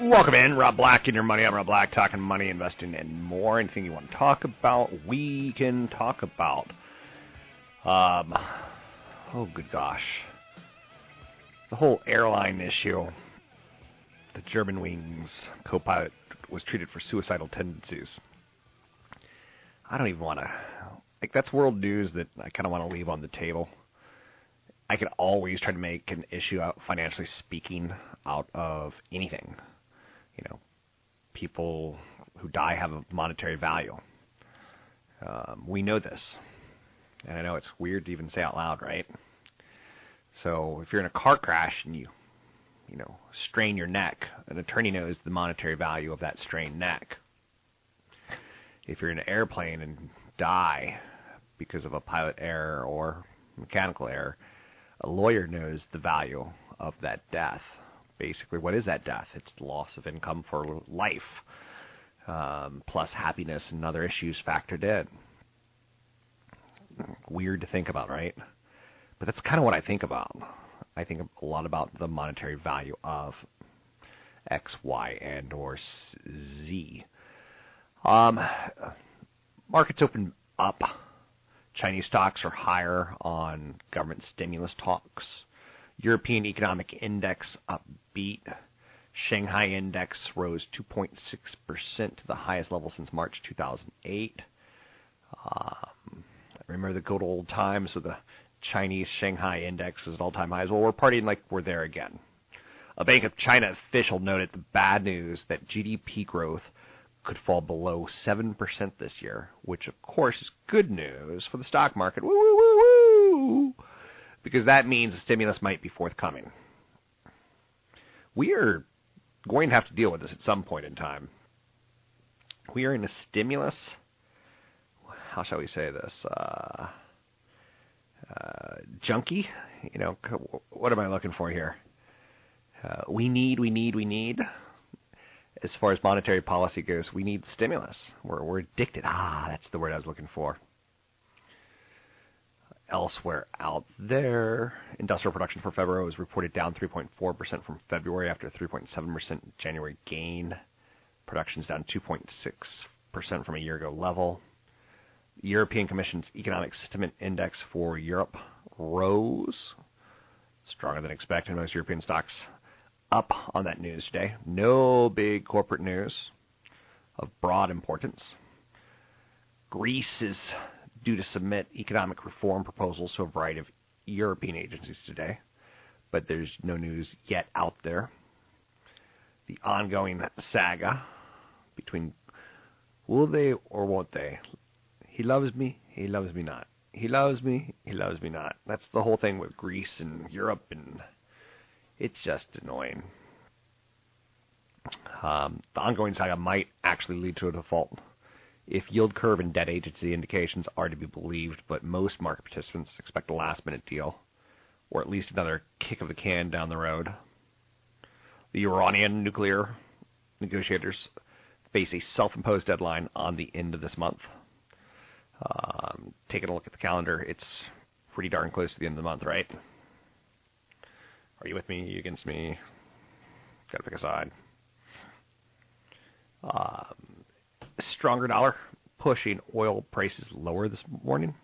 Welcome in, Rob Black and your money. I'm Rob Black, talking money, investing, and more. Anything you want to talk about, we can talk about. Um, oh, good gosh, the whole airline issue. The Germanwings co-pilot was treated for suicidal tendencies. I don't even want to. Like that's world news that I kind of want to leave on the table. I can always try to make an issue out, financially speaking, out of anything you know, people who die have a monetary value. Um, we know this, and I know it's weird to even say out loud, right? So if you're in a car crash and you, you know, strain your neck, an attorney knows the monetary value of that strained neck. If you're in an airplane and die because of a pilot error or mechanical error, a lawyer knows the value of that death basically, what is that death? It's the loss of income for life, um, plus happiness and other issues factored in. Weird to think about, right? But that's kind of what I think about. I think a lot about the monetary value of X, Y, and or Z. Um, markets open up. Chinese stocks are higher on government stimulus talks. European Economic Index upbeat. Shanghai Index rose 2.6% to the highest level since March 2008. Um, remember the good old times of the Chinese Shanghai Index was at all-time highs. Well, we're partying like we're there again. A Bank of China official noted the bad news that GDP growth could fall below 7% this year, which of course is good news for the stock market. Woo, woo, woo, woo because that means a stimulus might be forthcoming. We are going to have to deal with this at some point in time. We are in a stimulus. How shall we say this? Uh, uh, junkie. You know, what am I looking for here? Uh, we need, we need, we need. As far as monetary policy goes, we need stimulus. We're, we're addicted. Ah, that's the word I was looking for elsewhere out there. Industrial production for February was reported down 3.4% from February after a 3.7% January gain. Production's down 2.6% from a year ago level. European Commission's Economic Sentiment Index for Europe rose, stronger than expected. Most European stocks up on that news today. No big corporate news of broad importance. Greece is due to submit economic reform proposals to a variety of European agencies today, but there's no news yet out there. The ongoing saga between will they or won't they? He loves me, he loves me not. He loves me, he loves me not. That's the whole thing with Greece and Europe, and it's just annoying. Um, the ongoing saga might actually lead to a default if yield curve and debt agency indications are to be believed, but most market participants expect a last minute deal or at least another kick of the can down the road. The Iranian nuclear negotiators face a self-imposed deadline on the end of this month. Um, taking a look at the calendar, it's pretty darn close to the end of the month, right? Are you with me? Are you against me? Got to pick a side. Um, stronger dollar pushing oil prices lower this morning.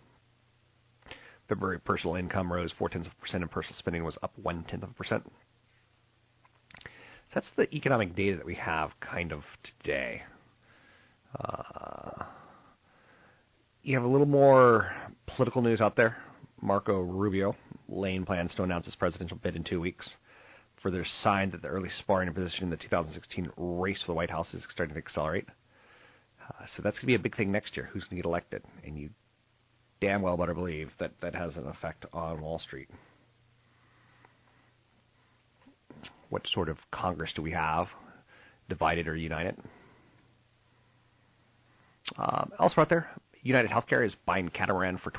February personal income rose four tenths of a percent, and personal spending was up one tenth of a percent. So that's the economic data that we have kind of today. Uh, you have a little more political news out there. Marco Rubio laying plans to announce his presidential bid in two weeks. Further sign that the early sparring position in the 2016 race for the White House is starting to accelerate. Uh, so that's going to be a big thing next year. Who's going to get elected? And you damn well better believe that that has an effect on Wall Street. What sort of Congress do we have? Divided or united? Um, elsewhere out there, United Healthcare is buying Catamaran for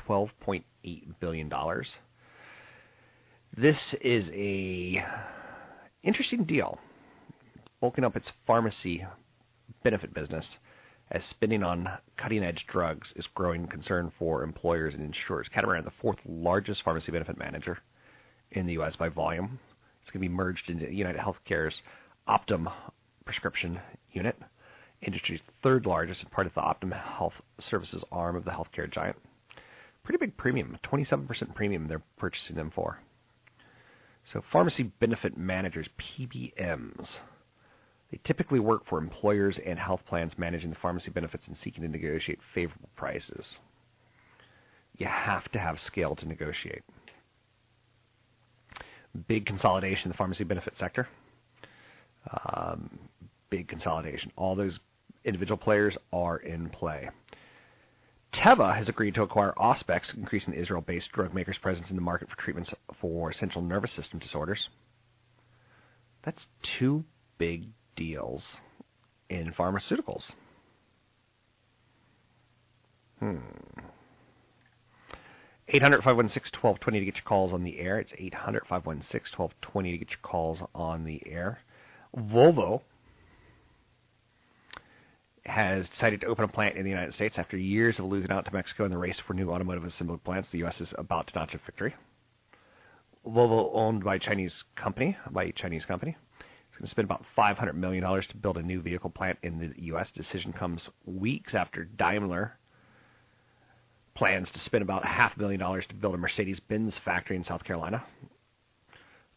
$12.8 billion. This is a interesting deal, bulking up its pharmacy benefit business as spending on cutting edge drugs is growing concern for employers and insurers. Catamaran, the fourth largest pharmacy benefit manager in the U.S. by volume, it's going to be merged into United Healthcare's Optum prescription unit, industry's third largest and part of the Optum Health Services arm of the healthcare giant. Pretty big premium, 27% premium they're purchasing them for. So, pharmacy benefit managers, PBMs, they typically work for employers and health plans managing the pharmacy benefits and seeking to negotiate favorable prices. You have to have scale to negotiate. Big consolidation in the pharmacy benefit sector. Um, big consolidation. All those individual players are in play. Teva has agreed to acquire Auspex, increasing the Israel-based drug maker's presence in the market for treatments for central nervous system disorders. That's two big deals in pharmaceuticals. Hmm. 800 516 1220 to get your calls on the air. It's 800 516 1220 to get your calls on the air. Volvo has decided to open a plant in the United States after years of losing out to Mexico in the race for new automotive assembly plants. The U.S. is about to notch a victory. Volvo, owned by a Chinese company, by a Chinese company, is going to spend about $500 million to build a new vehicle plant in the U.S. Decision comes weeks after Daimler plans to spend about half a million dollars to build a Mercedes-Benz factory in South Carolina.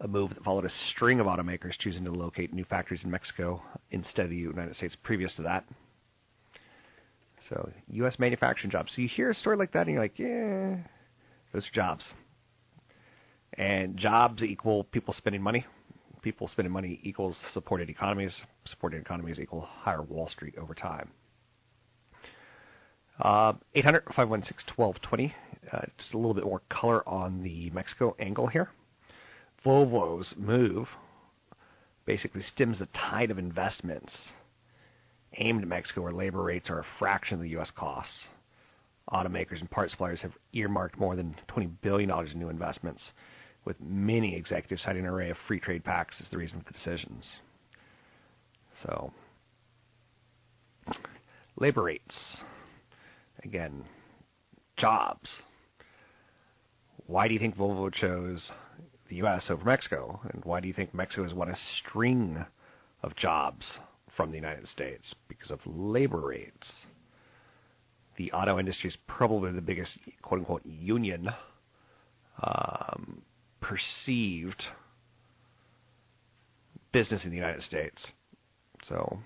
A move that followed a string of automakers choosing to locate new factories in Mexico instead of the United States previous to that. So, U.S. manufacturing jobs. So you hear a story like that and you're like, yeah, those are jobs. And jobs equal people spending money. People spending money equals supported economies. Supported economies equal higher Wall Street over time. Uh, 800 516 1220. Uh, just a little bit more color on the Mexico angle here. Volvo's move basically stems the tide of investments aimed at Mexico where labor rates are a fraction of the U.S. costs. Automakers and parts suppliers have earmarked more than $20 billion in new investments, with many executives citing an array of free trade pacts as the reason for the decisions. So, labor rates. Again, jobs. Why do you think Volvo chose the U.S. over Mexico? And why do you think Mexico has won a string of jobs from the United States because of labor rates. The auto industry is probably the biggest quote unquote union um, perceived business in the United States. So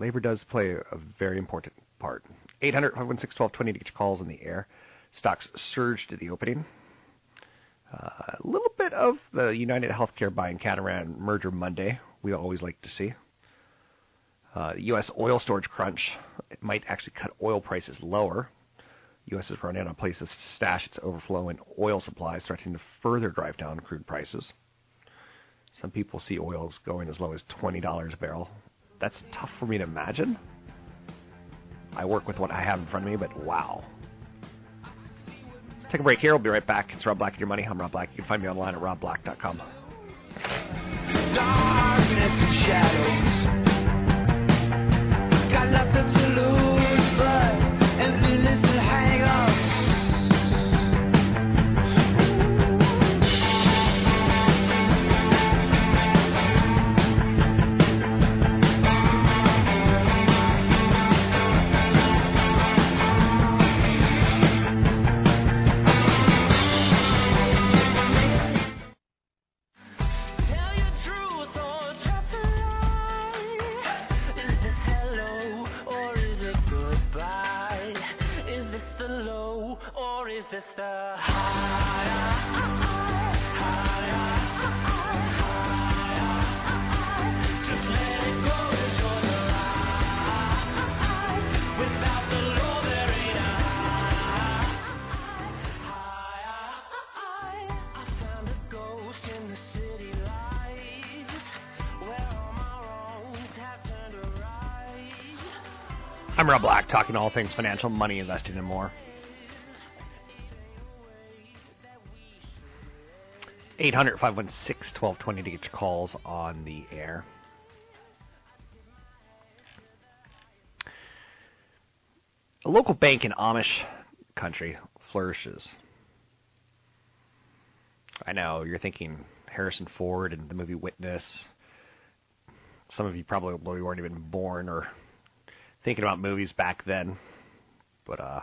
labor does play a very important part. 800 516 1220 to get your calls in the air. Stocks surged at the opening. Uh, a little bit of the United Healthcare buying Catamaran merger Monday, we always like to see. Uh, U.S. oil storage crunch might actually cut oil prices lower. U.S. is running out of places to stash its overflow overflowing oil supplies, threatening to further drive down crude prices. Some people see oils going as low as $20 a barrel. That's tough for me to imagine. I work with what I have in front of me, but wow. It's Take a break here. We'll be right back. It's Rob Black and Your Money. I'm Rob Black. You can find me online at robblack.com. Darkness and. Nothing talking all things financial, money, investing, and more. 800 516 1220 to get your calls on the air. A local bank in Amish country flourishes. I know, you're thinking Harrison Ford and the movie Witness. Some of you probably weren't even born or thinking about movies back then. But uh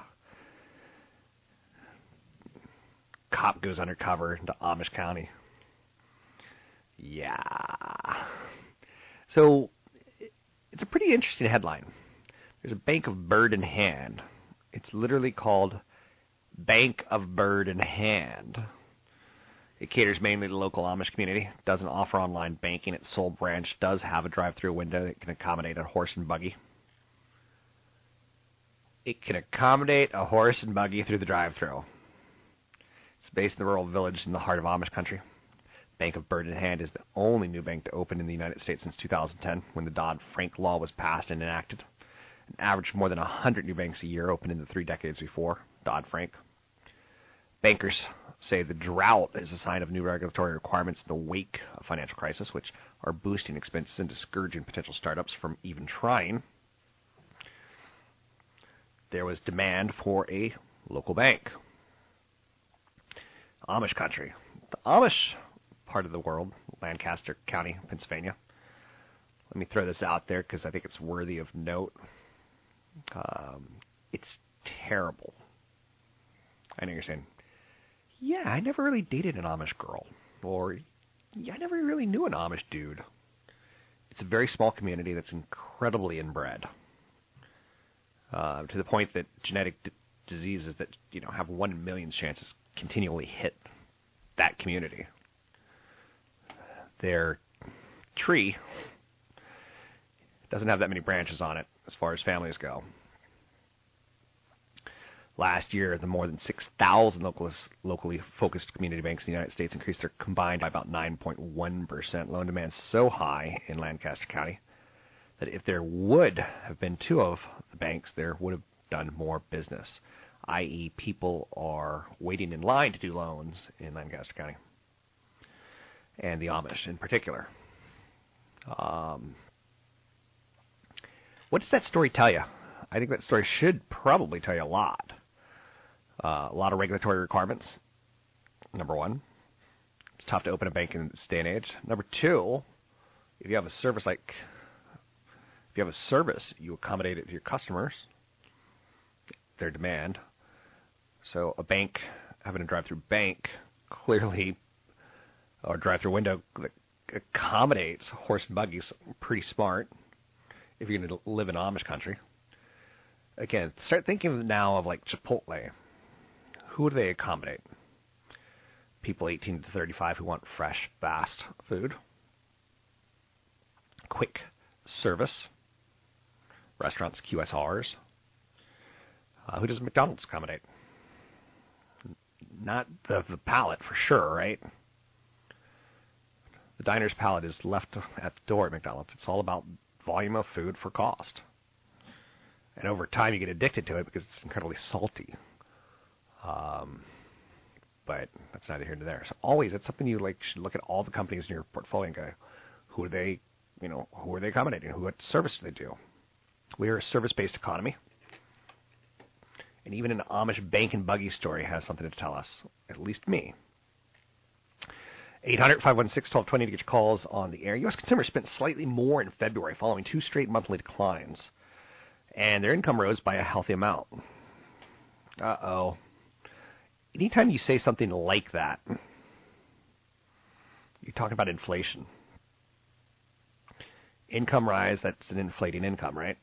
cop goes undercover into Amish County. Yeah. So it's a pretty interesting headline. There's a bank of bird in hand. It's literally called Bank of Bird in Hand. It caters mainly to the local Amish community. Doesn't offer online banking. Its sole branch does have a drive-through window that can accommodate a horse and buggy. It can accommodate a horse and buggy through the drive-through. It's based in the rural village in the heart of Amish country. Bank of Bird in Hand is the only new bank to open in the United States since 2010, when the Dodd-Frank law was passed and enacted. An average of more than 100 new banks a year opened in the three decades before Dodd-Frank. Bankers say the drought is a sign of new regulatory requirements in the wake of financial crisis, which are boosting expenses and discouraging potential startups from even trying. There was demand for a local bank. Amish country. The Amish part of the world, Lancaster County, Pennsylvania. Let me throw this out there because I think it's worthy of note. Um, it's terrible. I know you're saying, yeah, I never really dated an Amish girl, or yeah, I never really knew an Amish dude. It's a very small community that's incredibly inbred, uh, to the point that genetic d- diseases that you know have one in millions chances continually hit that community. Their tree doesn't have that many branches on it as far as families go. Last year, the more than 6,000 locally focused community banks in the United States increased their combined by about 9.1%. Loan demand so high in Lancaster County that if there would have been two of the banks, there would have done more business, i.e., people are waiting in line to do loans in Lancaster County, and the Amish in particular. Um, what does that story tell you? I think that story should probably tell you a lot. Uh, a lot of regulatory requirements. Number one, it's tough to open a bank in this day and age. Number two, if you have a service like, you have a service, you accommodate it to your customers, their demand. So a bank having a drive-through bank clearly, or drive-through window accommodates horse and buggies, pretty smart if you're going to live in Amish country. Again, start thinking now of like Chipotle. Who do they accommodate? People 18 to 35 who want fresh, fast food, quick service, restaurants, QSRs. Uh, who does McDonald's accommodate? Not the, the palate for sure, right? The diner's palate is left at the door at McDonald's. It's all about volume of food for cost. And over time, you get addicted to it because it's incredibly salty. Um, but that's neither here nor there. So always, it's something you like should look at all the companies in your portfolio and go, who are they, you know, who are they accommodating? Who what service do they do? We are a service-based economy, and even an Amish bank and buggy story has something to tell us, at least me. 800-516-1220 to get your calls on the air. U.S. consumers spent slightly more in February following two straight monthly declines, and their income rose by a healthy amount. Uh-oh. Anytime you say something like that, you're talking about inflation. Income rise, that's an inflating income, right?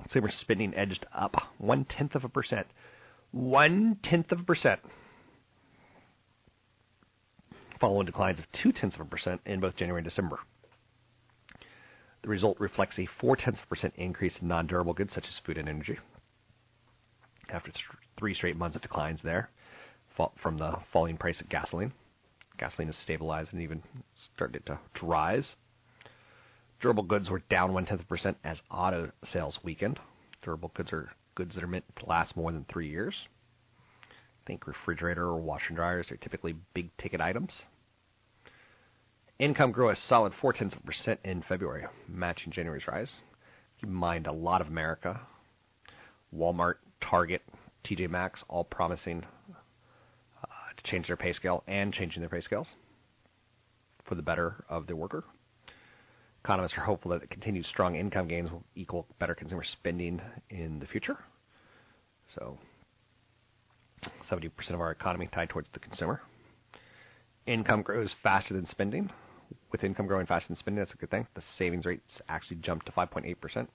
Consumer spending edged up one tenth of a percent. One tenth of a percent following declines of two tenths of a percent in both January and December. The result reflects a four tenths of a percent increase in non durable goods such as food and energy. After three straight months of declines there from the falling price of gasoline, gasoline has stabilized and even started to rise. Durable goods were down one tenth of a percent as auto sales weakened. Durable goods are goods that are meant to last more than three years think refrigerator or washer and dryers are typically big ticket items. Income grew a solid four tenths of a percent in February, matching January's rise. Keep in mind, a lot of America, Walmart, Target, TJ Maxx, all promising uh, to change their pay scale and changing their pay scales for the better of their worker. Economists are hopeful that continued strong income gains will equal better consumer spending in the future. So 70% of our economy tied towards the consumer. Income grows faster than spending. With income growing faster than spending, that's a good thing. The savings rates actually jumped to 5.8%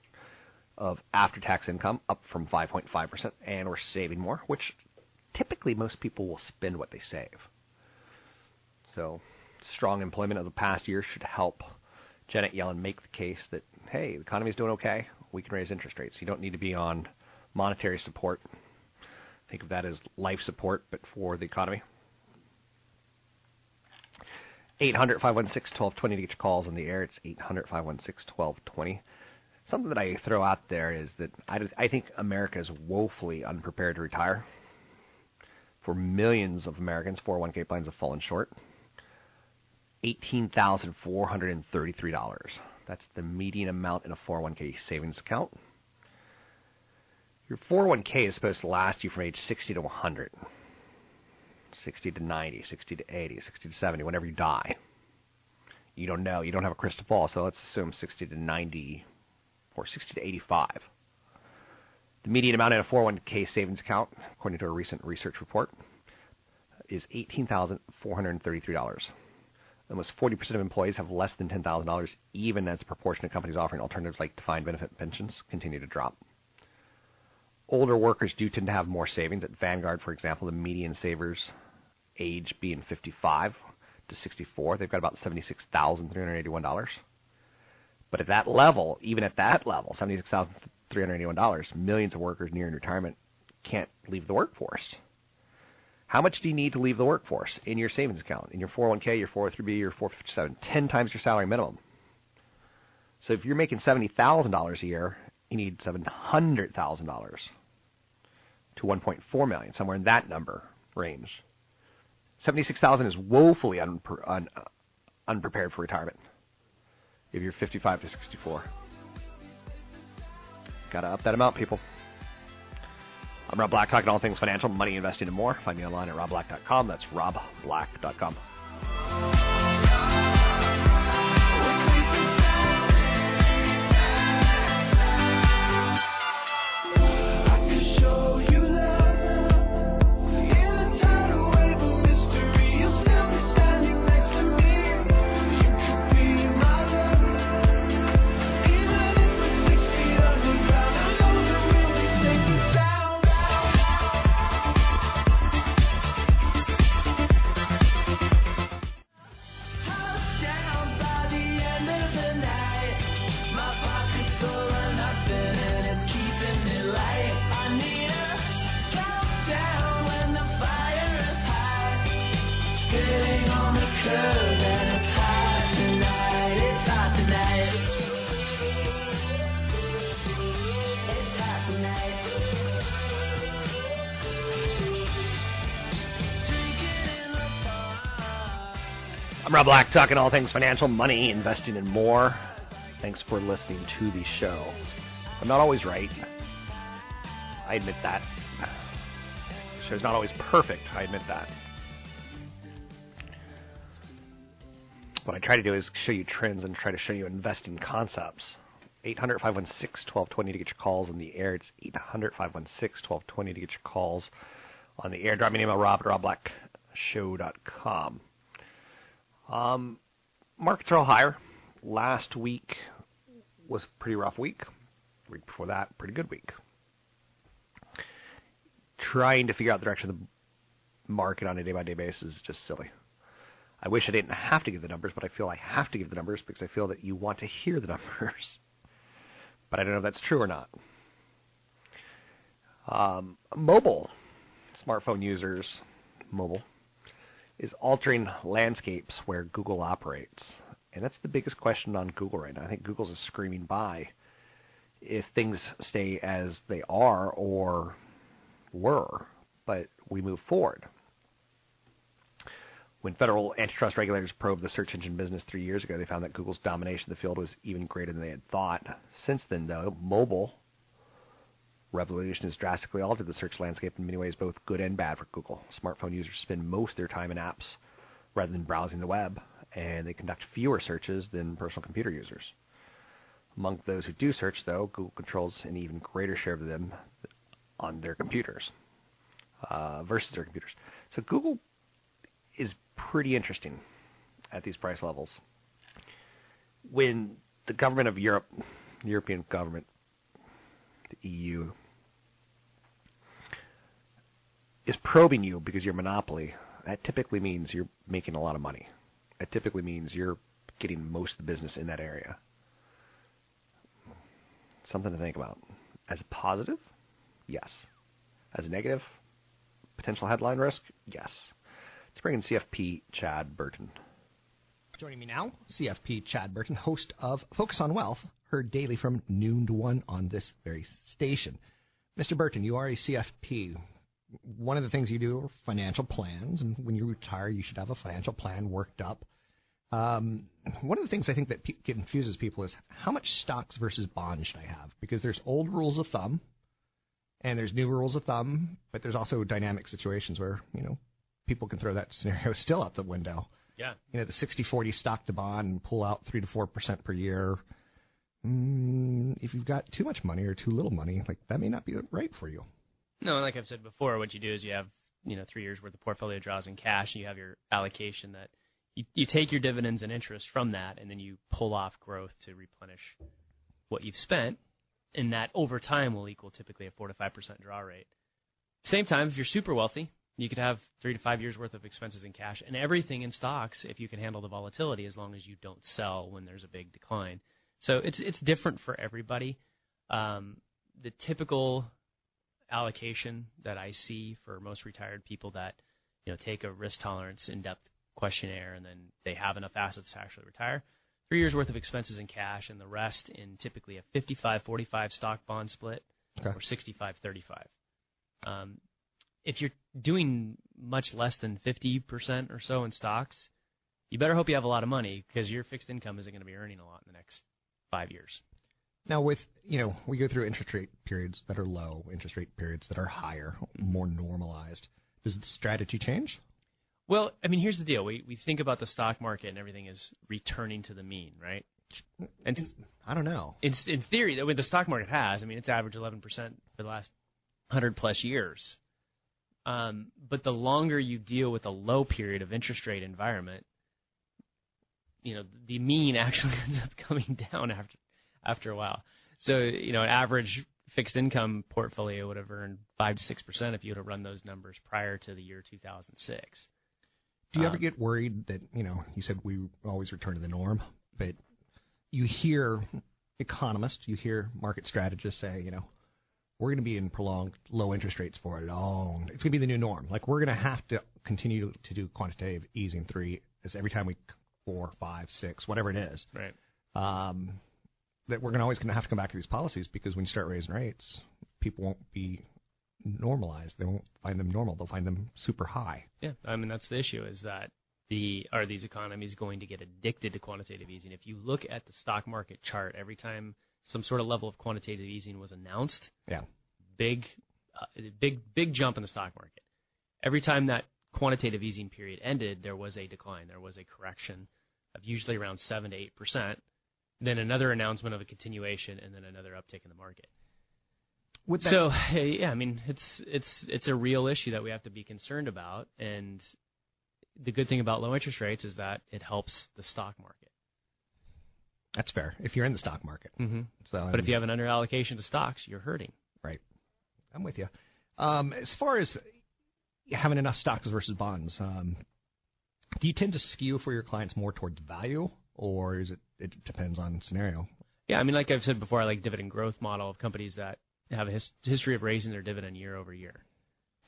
of after tax income, up from 5.5%, and we're saving more, which typically most people will spend what they save. So, strong employment of the past year should help Janet Yellen make the case that, hey, the economy's doing okay, we can raise interest rates. You don't need to be on monetary support Think of that as life support, but for the economy. 800 516 1220 to get your calls on the air. It's 800 516 1220. Something that I throw out there is that I, I think America is woefully unprepared to retire. For millions of Americans, 401k plans have fallen short. $18,433. That's the median amount in a 401k savings account. Your 401k is supposed to last you from age 60 to 100, 60 to 90, 60 to 80, 60 to 70, whenever you die. You don't know. You don't have a crystal ball, so let's assume 60 to 90 or 60 to 85. The median amount in a 401k savings account, according to a recent research report, is $18,433. Almost 40% of employees have less than $10,000, even as the proportion of companies offering alternatives like defined benefit pensions continue to drop older workers do tend to have more savings. At Vanguard, for example, the median savers age being 55 to 64, they've got about $76,381. But at that level, even at that level, $76,381, millions of workers nearing retirement can't leave the workforce. How much do you need to leave the workforce in your savings account, in your 401k, your 403b, your 457? 10 times your salary minimum. So if you're making $70,000 a year you need $700,000 to 1.4 million, somewhere in that number range. 76,000 is woefully unpre- un- unprepared for retirement if you're 55 to 64. Got to up that amount, people. I'm Rob Black, talking all things financial, money, investing, and more. Find me online at robblack.com. That's robblack.com. Rob Black, talking all things financial, money, investing, and more. Thanks for listening to the show. I'm not always right. I admit that. The show's not always perfect. I admit that. What I try to do is show you trends and try to show you investing concepts. 800 516 1220 to get your calls on the air. It's 800 516 1220 to get your calls on the air. Drop me an email, rob at robblackshow.com. Um, markets are all higher. Last week was a pretty rough week. Week before that, pretty good week. Trying to figure out the direction of the market on a day by day basis is just silly. I wish I didn't have to give the numbers, but I feel I have to give the numbers because I feel that you want to hear the numbers. But I don't know if that's true or not. Um, mobile smartphone users, mobile, is altering landscapes where Google operates. And that's the biggest question on Google right now. I think Google's a screaming buy if things stay as they are or were, but we move forward. When federal antitrust regulators probed the search engine business three years ago, they found that Google's domination of the field was even greater than they had thought. Since then, though, mobile revolution has drastically altered the search landscape in many ways, both good and bad for Google. Smartphone users spend most of their time in apps rather than browsing the web, and they conduct fewer searches than personal computer users. Among those who do search, though, Google controls an even greater share of them on their computers uh, versus their computers. So Google is pretty interesting at these price levels. When the government of Europe, the European government, the EU, is probing you because you're monopoly, that typically means you're making a lot of money. That typically means you're getting most of the business in that area. Something to think about. As a positive, yes. As a negative, potential headline risk, yes. Let's bring in CFP Chad Burton. Joining me now, CFP Chad Burton, host of Focus on Wealth, heard daily from noon to 1 on this very station. Mr. Burton, you are a CFP. One of the things you do are financial plans, and when you retire, you should have a financial plan worked up. Um, one of the things I think that pe- confuses people is how much stocks versus bonds should I have? Because there's old rules of thumb, and there's new rules of thumb, but there's also dynamic situations where you know people can throw that scenario still out the window. Yeah. You know, the 60-40 stock to bond and pull out three to four percent per year. Mm, if you've got too much money or too little money, like that may not be right for you. No, like I've said before, what you do is you have you know three years worth of portfolio draws in cash, and you have your allocation that you, you take your dividends and interest from that, and then you pull off growth to replenish what you've spent, and that over time will equal typically a four to five percent draw rate. Same time, if you're super wealthy, you could have three to five years worth of expenses in cash and everything in stocks if you can handle the volatility as long as you don't sell when there's a big decline. So it's it's different for everybody. Um, the typical allocation that I see for most retired people that you know take a risk tolerance in-depth questionnaire and then they have enough assets to actually retire. Three years worth of expenses in cash and the rest in typically a 55-45 stock bond split Okay. or 65-35. Um, if you're doing much less than 50% or so in stocks, you better hope you have a lot of money because your fixed income isn't going to be earning a lot in the next five years. Now, with you know, we go through interest rate periods that are low, interest rate periods that are higher, more normalized. Does the strategy change? Well, I mean, here's the deal. We we think about the stock market and everything is returning to the mean, right? And I don't know. it's in theory, the way the stock market has, I mean, it's averaged 11% for the last 100 plus years. Um, but the longer you deal with a low period of interest rate environment, you know, the mean actually ends up coming down after after a while. So, you know, an average fixed income portfolio would have earned five to six percent if you would have run those numbers prior to the year 2006. Do you ever Um, get worried that you know you said we always return to the norm, but you hear economists, you hear market strategists say, you know, we're going to be in prolonged low interest rates for a long. It's going to be the new norm. Like we're going to have to continue to do quantitative easing three is every time we four, five, six, whatever it is. Right. Um, that we're gonna always going to have to come back to these policies because when you start raising rates, people won't be normalized. They won't find them normal. They'll find them super high. Yeah, I mean that's the issue is that the are these economies going to get addicted to quantitative easing? If you look at the stock market chart, every time some sort of level of quantitative easing was announced, Yeah. big, uh, big, big jump in the stock market. Every time that quantitative easing period ended, there was a decline. There was a correction of usually around seven to eight percent. Then another announcement of a continuation, and then another uptick in the market. That, So hey, yeah, I mean it's it's it's a real issue that we have to be concerned about, and the good thing about low interest rates is that it helps the stock market. that's fair if you're in the stock market. Mm-hmm. So, But if you have an underallocation to stocks, you're hurting. Right. I'm with you. Um, as far as having enough stocks versus bonds, um, do you tend to skew for your clients more towards value, or is it? It depends on scenario. Yeah, I mean, like I've said before, I like dividend growth model of companies that have a his- history of raising their dividend year over year.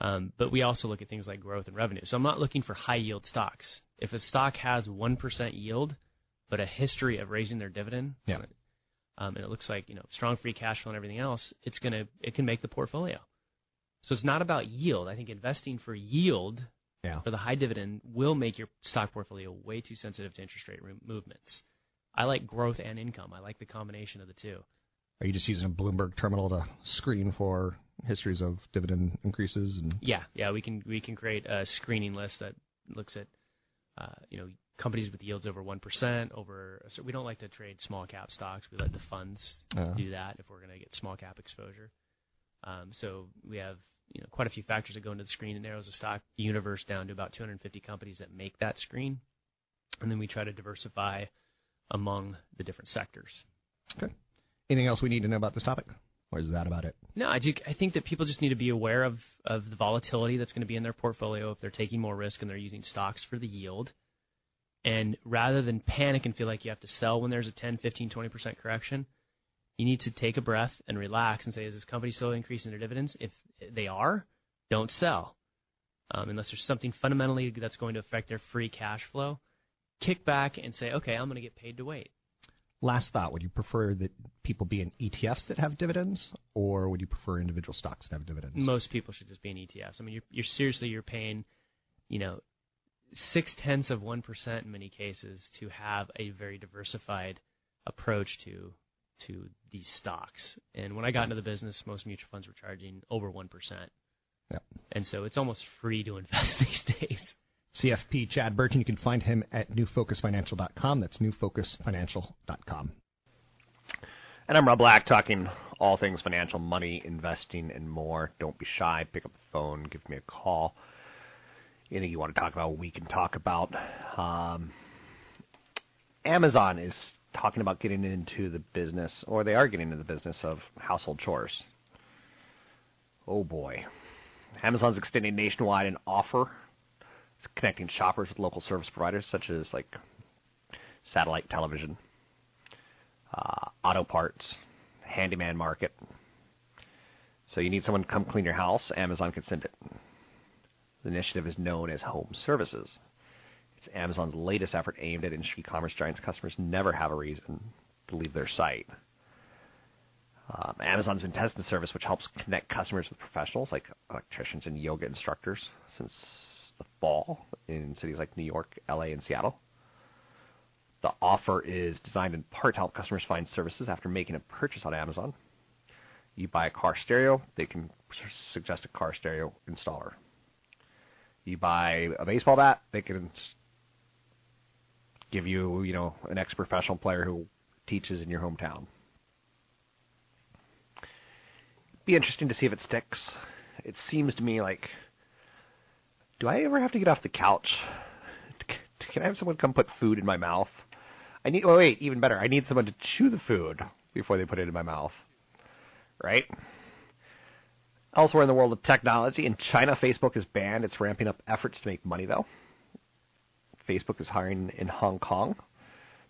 Um, but we also look at things like growth and revenue. So I'm not looking for high yield stocks. If a stock has one percent yield, but a history of raising their dividend, Yeah. um, and it looks like you know strong free cash flow and everything else, it's gonna it can make the portfolio. So it's not about yield. I think investing for yield Yeah. for the high dividend will make your stock portfolio way too sensitive to interest rate movements. I like growth and income. I like the combination of the two. Are you just using a Bloomberg terminal to screen for histories of dividend increases? And Yeah, yeah, we can we can create a screening list that looks at uh, you know companies with yields over one percent. Over so we don't like to trade small cap stocks. We let the funds Uh. do that if we're going to get small cap exposure. Um, so we have you know quite a few factors that go into the screen. It narrows the stock universe down to about 250 companies that make that screen, and then we try to diversify among the different sectors. okay. Anything else we need to know about this topic, or is that about it? No, I, do, I think that people just need to be aware of, of the volatility that's going to be in their portfolio if they're taking more risk and they're using stocks for the yield. And rather than panic and feel like you have to sell when there's a 10, 15, 20% correction, you need to take a breath and relax and say, is this company still increasing their dividends? If they are, don't sell. Um, unless there's something fundamentally that's going to affect their free cash flow, kick back and say, okay, I'm going to get paid to wait. Last thought: Would you prefer that people be in ETFs that have dividends, or would you prefer individual stocks that have dividends? most people should just be in ETFs. I mean, you're, you're seriously you're paying, you know, six tenths of one percent in many cases to have a very diversified approach to to these stocks. And when I got into the business, most mutual funds were charging over one percent. Yeah. And so it's almost free to invest these days. CFP Chad Burton. You can find him at newfocusfinancial.com. That's newfocusfinancial.com. And I'm Rob Black, talking all things financial, money, investing, and more. Don't be shy. Pick up the phone. Give me a call. Anything you want to talk about, we can talk about. Um, Amazon is talking about getting into the business, or they are getting into the business of household chores. Oh boy. Amazon's extending nationwide an offer. It's connecting shoppers with local service providers such as like satellite television, uh, auto parts, handyman market. So you need someone to come clean your house, Amazon can send it. The initiative is known as Home Services. It's Amazon's latest effort aimed at industry commerce giants. Customers never have a reason to leave their site. Um, Amazon's been testing the service, which helps connect customers with professionals like electricians and yoga instructors since the fall in cities like New York, LA, and Seattle. The offer is designed in part to help customers find services after making a purchase on Amazon. You buy a car stereo, they can suggest a car stereo installer. You buy a baseball bat, they can give you, you know, an ex-professional player who teaches in your hometown. Be interesting to see if it sticks. It seems to me like, do I ever have to get off the couch? Can I have someone come put food in my mouth? I need. Oh wait, even better. I need someone to chew the food before they put it in my mouth. Right. Elsewhere in the world of technology, in China, Facebook is banned. It's ramping up efforts to make money though. Facebook is hiring in Hong Kong.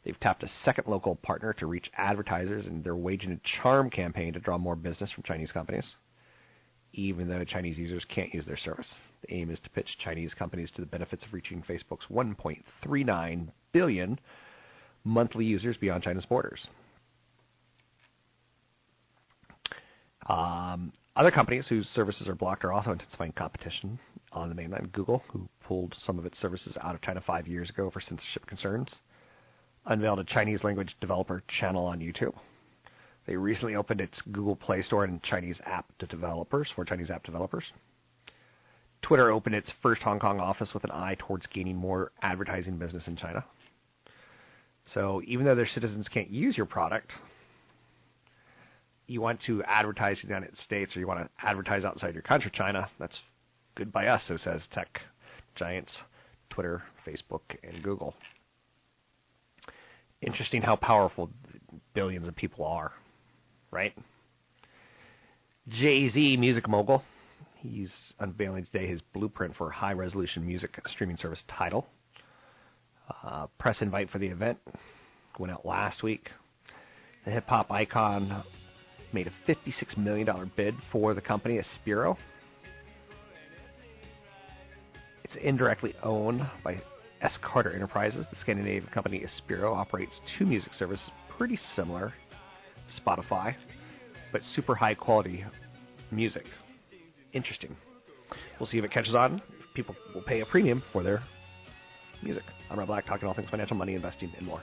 They've tapped a second local partner to reach advertisers, and they're waging a charm campaign to draw more business from Chinese companies. Even though Chinese users can't use their service, the aim is to pitch Chinese companies to the benefits of reaching Facebook's 1.39 billion monthly users beyond China's borders. Um, Other companies whose services are blocked are also intensifying competition on the mainland. Google, who pulled some of its services out of China five years ago for censorship concerns, unveiled a Chinese language developer channel on YouTube. They recently opened its Google Play Store and Chinese app to developers for Chinese app developers. Twitter opened its first Hong Kong office with an eye towards gaining more advertising business in China. So even though their citizens can't use your product, you want to advertise in the United States or you want to advertise outside your country, China, that's good by us, so says tech giants Twitter, Facebook, and Google. Interesting how powerful billions of people are, right? Jay Z, music mogul, he's unveiling today his blueprint for high resolution music streaming service Tidal. Uh, press invite for the event went out last week. The hip hop icon made a $56 million bid for the company Aspiro. It's indirectly owned by S. Carter Enterprises. The Scandinavian company Aspiro operates two music services pretty similar Spotify, but super high quality music. Interesting. We'll see if it catches on. People will pay a premium for their music. I'm Rob Black, talking all things financial, money, investing, and more.